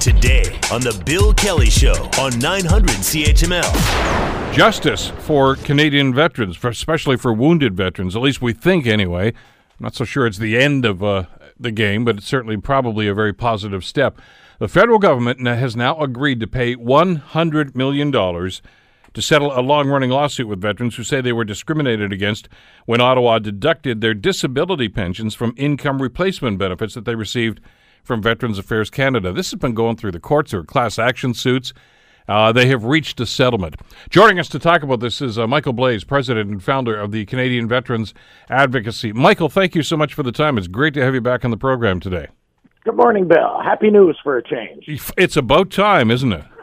Today on The Bill Kelly Show on 900 CHML. Justice for Canadian veterans, for, especially for wounded veterans, at least we think anyway. I'm not so sure it's the end of uh, the game, but it's certainly probably a very positive step. The federal government has now agreed to pay $100 million to settle a long running lawsuit with veterans who say they were discriminated against when Ottawa deducted their disability pensions from income replacement benefits that they received from Veterans Affairs Canada. This has been going through the courts or class action suits. Uh, they have reached a settlement. Joining us to talk about this is uh, Michael Blais, president and founder of the Canadian Veterans Advocacy. Michael, thank you so much for the time. It's great to have you back on the program today. Good morning, Bill. Happy news for a change. It's about time, isn't it?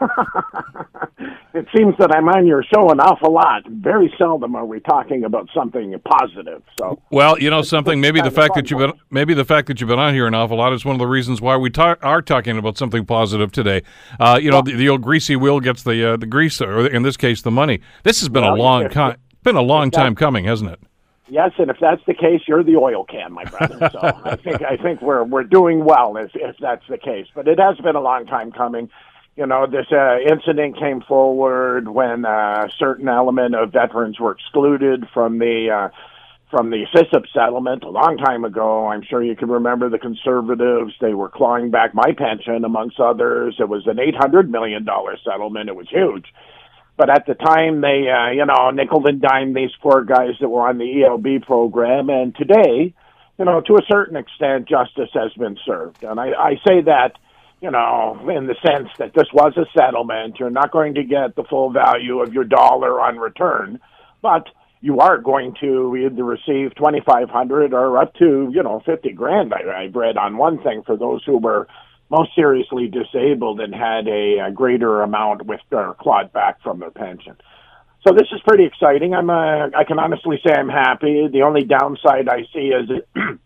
it seems that I'm on your show an awful lot. Very seldom are we talking about something positive. So, well, you know something. Maybe the fact that you've been maybe the fact that you've been on here an awful lot is one of the reasons why we ta- are talking about something positive today. Uh, you know, the, the, old greasy wheel gets the uh, the grease, or in this case, the money. This has been well, a long time. Been a long time coming, hasn't it? Yes, and if that's the case, you're the oil can, my brother. So I think I think we're we're doing well if if that's the case. But it has been a long time coming you know, this uh, incident came forward when uh, certain element of veterans were excluded from the uh, from the SISIP settlement a long time ago. I'm sure you can remember the conservatives. They were clawing back my pension, amongst others. It was an $800 million settlement. It was huge. But at the time, they, uh, you know, nickel and dime these poor guys that were on the ELB program. And today, you know, to a certain extent, justice has been served. And I, I say that you know, in the sense that this was a settlement. You're not going to get the full value of your dollar on return, but you are going to either receive 2500 or up to, you know, 50 grand. I, I read on one thing for those who were most seriously disabled and had a, a greater amount with their clawed back from their pension. So this is pretty exciting. I'm, uh, I can honestly say I'm happy. The only downside I see is,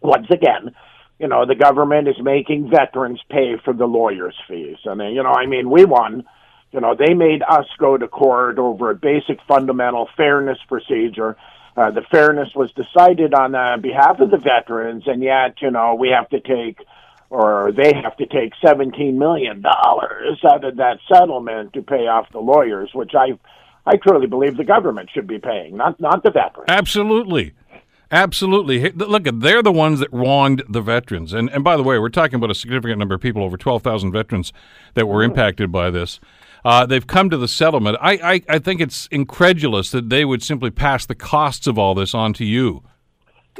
once again, you know, the government is making veterans pay for the lawyers' fees. And, you know, I mean, we won. You know, they made us go to court over a basic fundamental fairness procedure. Uh, the fairness was decided on uh, behalf of the veterans, and yet, you know, we have to take, or they have to take $17 million out of that settlement to pay off the lawyers, which I, I truly believe the government should be paying, not, not the veterans. Absolutely. Absolutely. Look, they're the ones that wronged the veterans. And, and by the way, we're talking about a significant number of people, over 12,000 veterans that were impacted by this. Uh, they've come to the settlement. I, I, I think it's incredulous that they would simply pass the costs of all this on to you.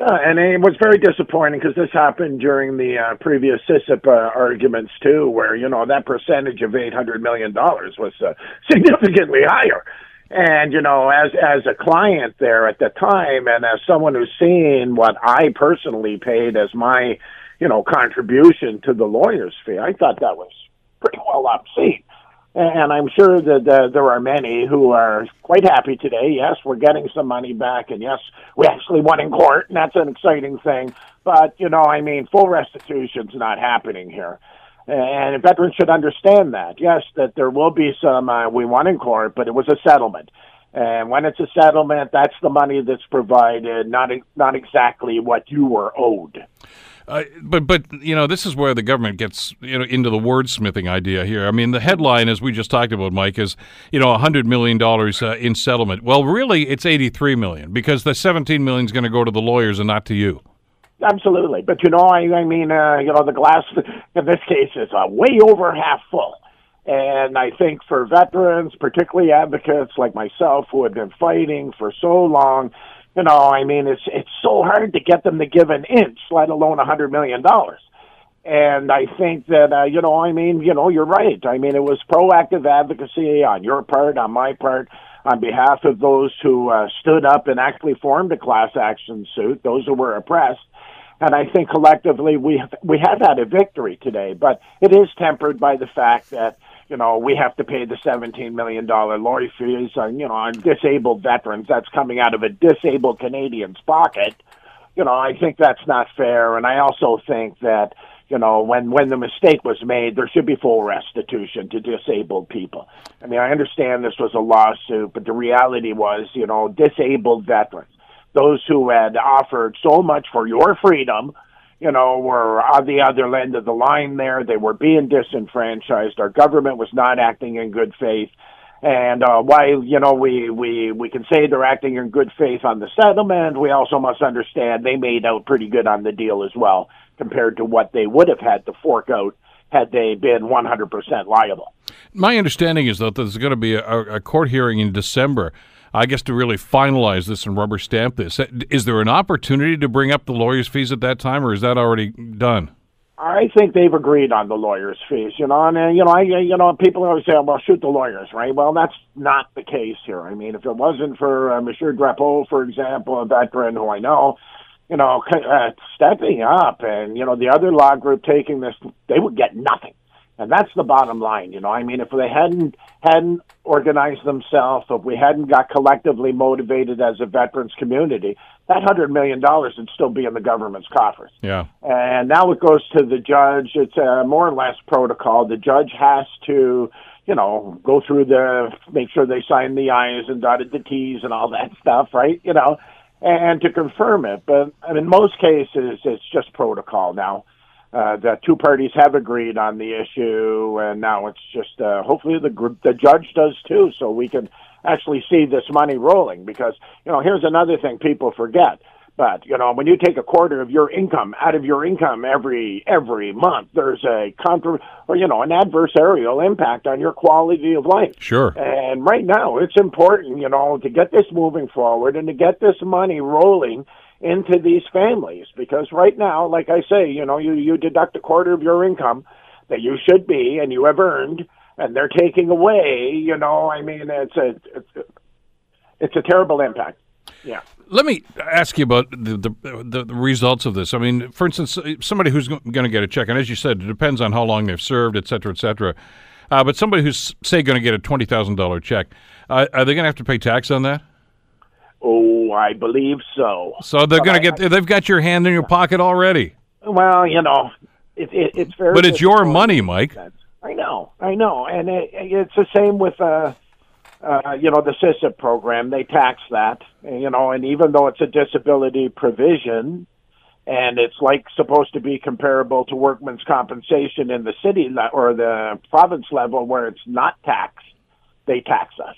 Uh, and it was very disappointing because this happened during the uh, previous SISIP uh, arguments too, where you know that percentage of eight hundred million dollars was uh, significantly higher. And you know, as as a client there at the time, and as someone who's seen what I personally paid as my, you know, contribution to the lawyer's fee, I thought that was pretty well obscene. And I'm sure that uh, there are many who are quite happy today. Yes, we're getting some money back, and yes, we actually won in court, and that's an exciting thing. But you know, I mean, full restitution's not happening here. And veterans should understand that. Yes, that there will be some, uh, we won in court, but it was a settlement. And when it's a settlement, that's the money that's provided, not not exactly what you were owed. Uh, but but you know this is where the government gets you know into the wordsmithing idea here. I mean the headline, as we just talked about, Mike, is you know hundred million dollars uh, in settlement. Well, really, it's eighty three million because the seventeen million is going to go to the lawyers and not to you. Absolutely, but you know, I, I mean, uh, you know, the glass in this case is uh, way over half full, and I think for veterans, particularly advocates like myself who have been fighting for so long, you know, I mean, it's it's so hard to get them to give an inch, let alone a hundred million dollars. And I think that, uh, you know, I mean, you know, you're right. I mean, it was proactive advocacy on your part, on my part, on behalf of those who uh, stood up and actually formed a class action suit, those who were oppressed and I think collectively we have, we have had a victory today, but it is tempered by the fact that you know we have to pay the 17 million dollar lawyer fees on you know on disabled veterans. That's coming out of a disabled Canadian's pocket. You know, I think that's not fair, and I also think that you know when when the mistake was made, there should be full restitution to disabled people. I mean, I understand this was a lawsuit, but the reality was, you know, disabled veterans those who had offered so much for your freedom, you know, were on the other end of the line there. They were being disenfranchised. Our government was not acting in good faith. And uh, while you know we, we we can say they're acting in good faith on the settlement, we also must understand they made out pretty good on the deal as well compared to what they would have had to fork out had they been 100% liable. My understanding is that there's going to be a, a court hearing in December. I guess to really finalize this and rubber stamp this. Is there an opportunity to bring up the lawyers' fees at that time, or is that already done? I think they've agreed on the lawyers' fees, you know, and uh, you know, I, you know, people always say, "Well, shoot the lawyers," right? Well, that's not the case here. I mean, if it wasn't for uh, Monsieur Drapeau, for example, a veteran who I know, you know, uh, stepping up, and you know, the other law group taking this, they would get nothing. And that's the bottom line, you know. I mean, if they hadn't hadn't organized themselves, if we hadn't got collectively motivated as a veterans community, that hundred million dollars would still be in the government's coffers. Yeah. And now it goes to the judge. It's a more or less protocol. The judge has to, you know, go through the make sure they sign the I's and dotted the T's and all that stuff, right? You know, and to confirm it. But I mean, in most cases, it's just protocol now uh, the two parties have agreed on the issue, and now it's just uh, hopefully the the judge does too, so we can actually see this money rolling. Because you know, here's another thing people forget. But you know, when you take a quarter of your income out of your income every every month, there's a contra- or you know an adversarial impact on your quality of life. Sure. And right now, it's important, you know, to get this moving forward and to get this money rolling into these families because right now, like I say, you know, you, you deduct a quarter of your income that you should be and you have earned, and they're taking away. You know, I mean, it's a it's, it's a terrible impact. Yeah. Let me ask you about the, the, the the results of this. I mean, for instance, somebody who's going to get a check, and as you said, it depends on how long they've served, et cetera, et cetera. Uh, but somebody who's say going to get a twenty thousand dollar check, uh, are they going to have to pay tax on that? Oh, I believe so. So they're going to get. I, they've got your hand in your pocket already. Well, you know, it, it, it's very. But it's your money, Mike. I know, I know, and it, it's the same with uh, uh, you know, the SISIP program. They tax that, you know, and even though it's a disability provision, and it's like supposed to be comparable to workman's compensation in the city le- or the province level where it's not taxed, they tax us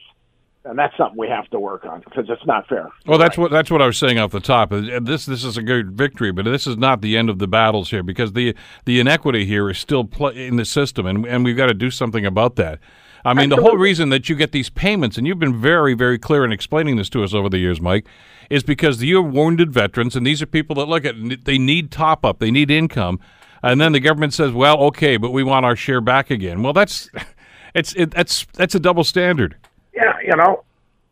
and that's something we have to work on because it's not fair. Well, that's right. what that's what I was saying off the top. Uh, this this is a good victory, but this is not the end of the battles here because the the inequity here is still pl- in the system, and and we've got to do something about that. I mean, Absolutely. the whole reason that you get these payments, and you've been very, very clear in explaining this to us over the years, Mike, is because you're wounded veterans, and these are people that look at they need top up, they need income, and then the government says, "Well, okay, but we want our share back again." Well, that's it's it, that's that's a double standard you know,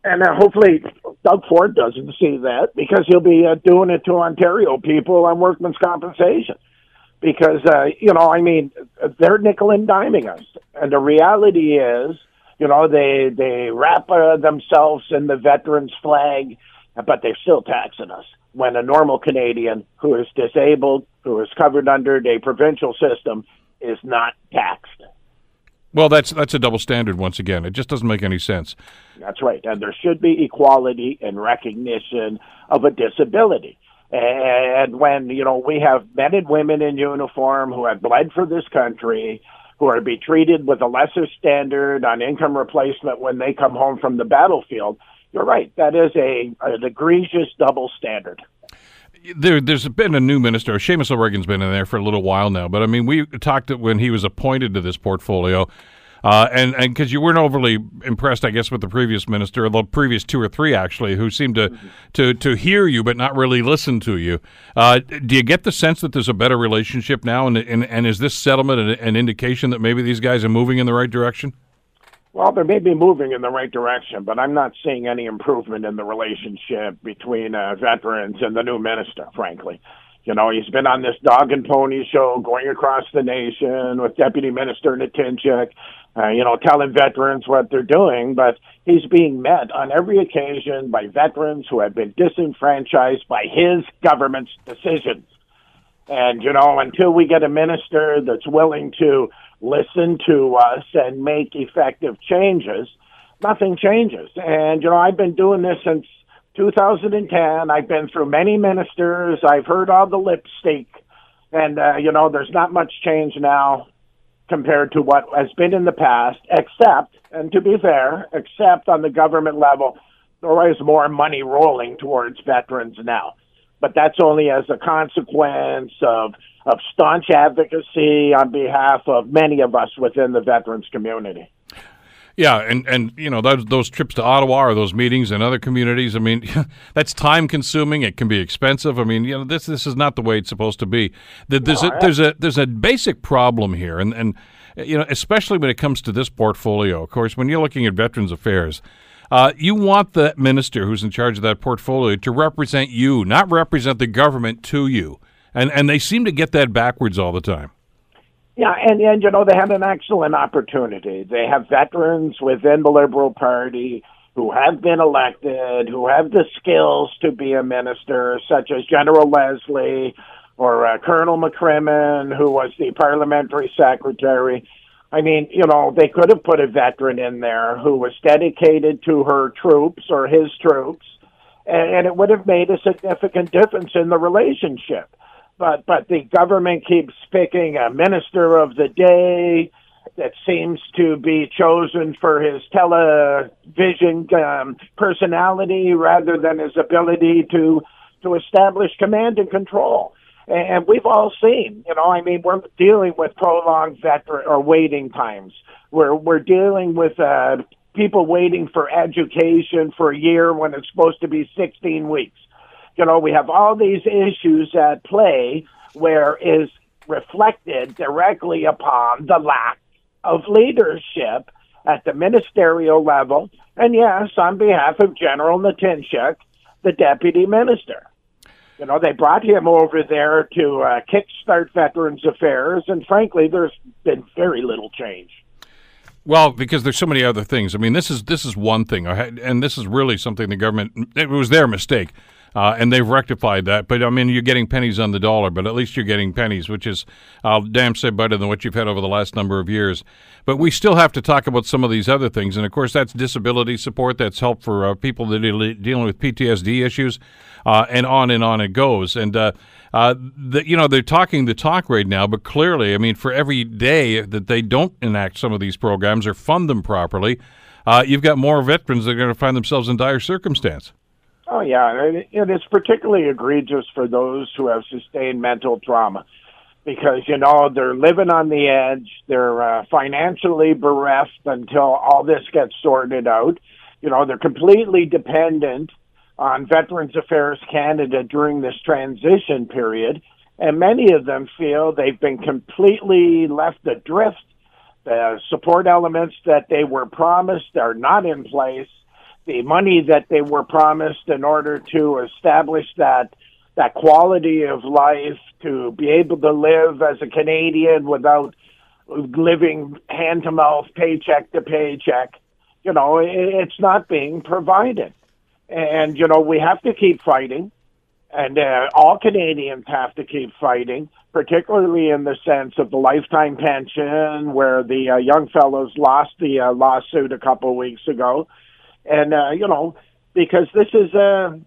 and uh, hopefully Doug Ford doesn't see that because he'll be uh, doing it to Ontario people on workman's compensation. Because uh, you know, I mean, they're nickel and diming us, and the reality is, you know, they they wrap uh, themselves in the veterans flag, but they're still taxing us. When a normal Canadian who is disabled, who is covered under the provincial system, is not taxed. Well, that's that's a double standard once again. It just doesn't make any sense. That's right, and there should be equality and recognition of a disability. And when you know we have men and women in uniform who have bled for this country, who are to be treated with a lesser standard on income replacement when they come home from the battlefield, you're right. That is a an egregious double standard there, there's been a new minister. Seamus O'Regan's been in there for a little while now, but I mean, we talked when he was appointed to this portfolio, uh, and and because you weren't overly impressed, I guess, with the previous minister, the previous two or three actually, who seemed to to to hear you but not really listen to you. Uh, do you get the sense that there's a better relationship now, and and, and is this settlement an, an indication that maybe these guys are moving in the right direction? Well, they may be moving in the right direction, but I'm not seeing any improvement in the relationship between uh, veterans and the new minister, frankly. You know, he's been on this dog and pony show going across the nation with Deputy Minister Natynczyk, uh, you know, telling veterans what they're doing, but he's being met on every occasion by veterans who have been disenfranchised by his government's decisions. And, you know, until we get a minister that's willing to listen to us and make effective changes, nothing changes. And, you know, I've been doing this since 2010. I've been through many ministers. I've heard all the lipstick And, uh, you know, there's not much change now compared to what has been in the past, except, and to be fair, except on the government level, there is more money rolling towards veterans now. But that's only as a consequence of, of staunch advocacy on behalf of many of us within the veterans community. Yeah, and, and you know those those trips to Ottawa or those meetings in other communities. I mean, that's time consuming. It can be expensive. I mean, you know this this is not the way it's supposed to be. There's a there's a there's a basic problem here, and and you know especially when it comes to this portfolio. Of course, when you're looking at Veterans Affairs. Uh, you want the minister who's in charge of that portfolio to represent you, not represent the government to you, and and they seem to get that backwards all the time. Yeah, and, and you know, they have an excellent opportunity. They have veterans within the Liberal Party who have been elected, who have the skills to be a minister, such as General Leslie or uh, Colonel McCrimmon, who was the parliamentary secretary. I mean, you know, they could have put a veteran in there who was dedicated to her troops or his troops, and, and it would have made a significant difference in the relationship but but the government keeps picking a minister of the day that seems to be chosen for his television um, personality rather than his ability to to establish command and control. And we've all seen, you know, I mean, we're dealing with prolonged veteran or waiting times. We're we're dealing with uh, people waiting for education for a year when it's supposed to be 16 weeks you know, we have all these issues at play where is reflected directly upon the lack of leadership at the ministerial level, and yes, on behalf of General Natynczyk, the deputy minister. You know, they brought him over there to uh, kickstart Veterans Affairs, and frankly, there's been very little change. Well, because there's so many other things. I mean, this is this is one thing, and this is really something the government. It was their mistake uh, and they've rectified that. But I mean, you're getting pennies on the dollar, but at least you're getting pennies, which is, I'll damn say, better than what you've had over the last number of years. But we still have to talk about some of these other things, and of course, that's disability support, that's help for uh, people that are dealing with PTSD issues, uh, and on and on it goes. And uh, uh, you know, they're talking the talk right now, but clearly, I mean, for every day that they don't enact some of these programs or fund them properly, uh, you've got more veterans that are going to find themselves in dire circumstance. Oh yeah, and it's particularly egregious for those who have sustained mental trauma, because you know they're living on the edge. They're uh, financially bereft until all this gets sorted out. You know they're completely dependent on Veterans Affairs Canada during this transition period, and many of them feel they've been completely left adrift. The support elements that they were promised are not in place the money that they were promised in order to establish that that quality of life to be able to live as a Canadian without living hand to mouth, paycheck to paycheck. You know, it's not being provided. And, you know, we have to keep fighting. And uh, all Canadians have to keep fighting, particularly in the sense of the lifetime pension, where the uh, young fellows lost the uh, lawsuit a couple of weeks ago and uh, you know because this is a,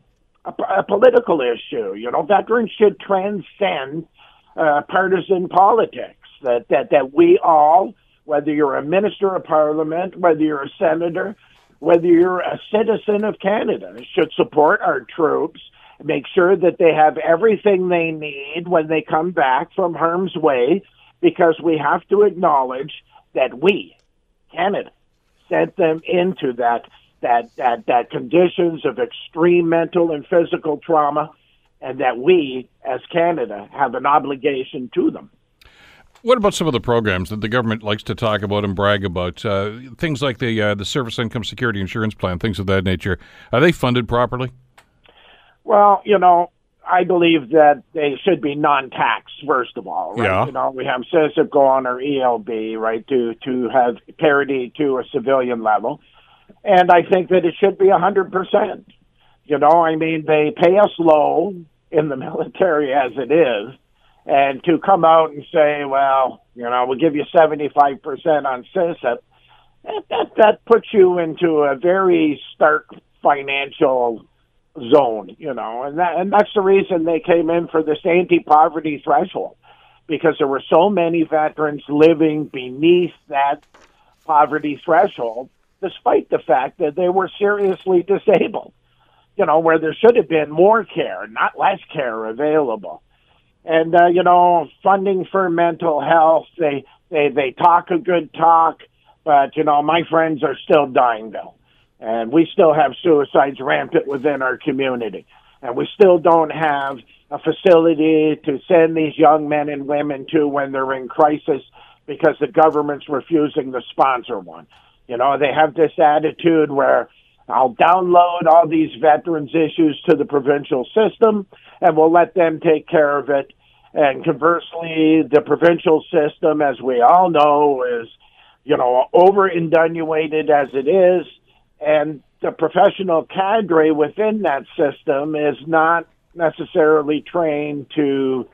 a, a political issue. You know, veterans should transcend uh, partisan politics. That that that we all, whether you're a minister of parliament, whether you're a senator, whether you're a citizen of Canada, should support our troops. Make sure that they have everything they need when they come back from harm's way, because we have to acknowledge that we, Canada, sent them into that that that that conditions of extreme mental and physical trauma, and that we as Canada have an obligation to them. What about some of the programs that the government likes to talk about and brag about? Uh, things like the uh, the Service Income Security Insurance Plan, things of that nature. Are they funded properly? Well, you know, I believe that they should be non-tax first of all. Right? Yeah. You know, we have SISIP or ELB, right, to to have parity to a civilian level and I think that it should be a hundred percent. You know, I mean, they pay us low in the military as it is, and to come out and say, well, you know, we'll give you seventy five percent on SISIP, that, that that puts you into a very stark financial zone, you know, and that and that's the reason they came in for this anti poverty threshold. because there were so many veterans living beneath that poverty threshold, despite the fact that they were seriously disabled. You know, where there should have been more care, not less care available. And uh, you know, funding for mental health, they they they talk a good talk, but you know, my friends are still dying though, and we still have suicides rampant within our community, and we still don't have a facility to send these young men and women to when they're in crisis because the government's refusing to sponsor one. You know, they have this attitude where I'll download all these veterans issues to the provincial system and we'll let them take care of it. And conversely, the provincial system, as we all know, is, you know, over inundated as it is. And the professional cadre within that system is not necessarily trained to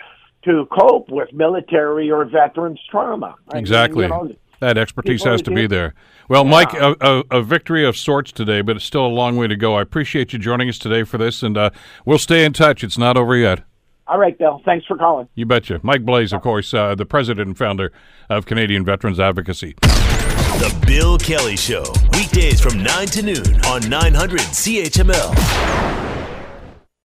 to cope with military or veterans trauma. I exactly. Mean, you know, that expertise has to be there. Well, yeah. Mike, a, a, a, victory of sorts today, but it's still a long way to go. I appreciate you joining us today for this, and uh, we'll stay in touch. It's not over yet. All right, Bill. Thanks for calling. You betcha. Mike Blais, of course, uh, the president and founder of Canadian Veterans Advocacy. The Bill Kelly Show, weekdays from 9 to noon on 900 CHML.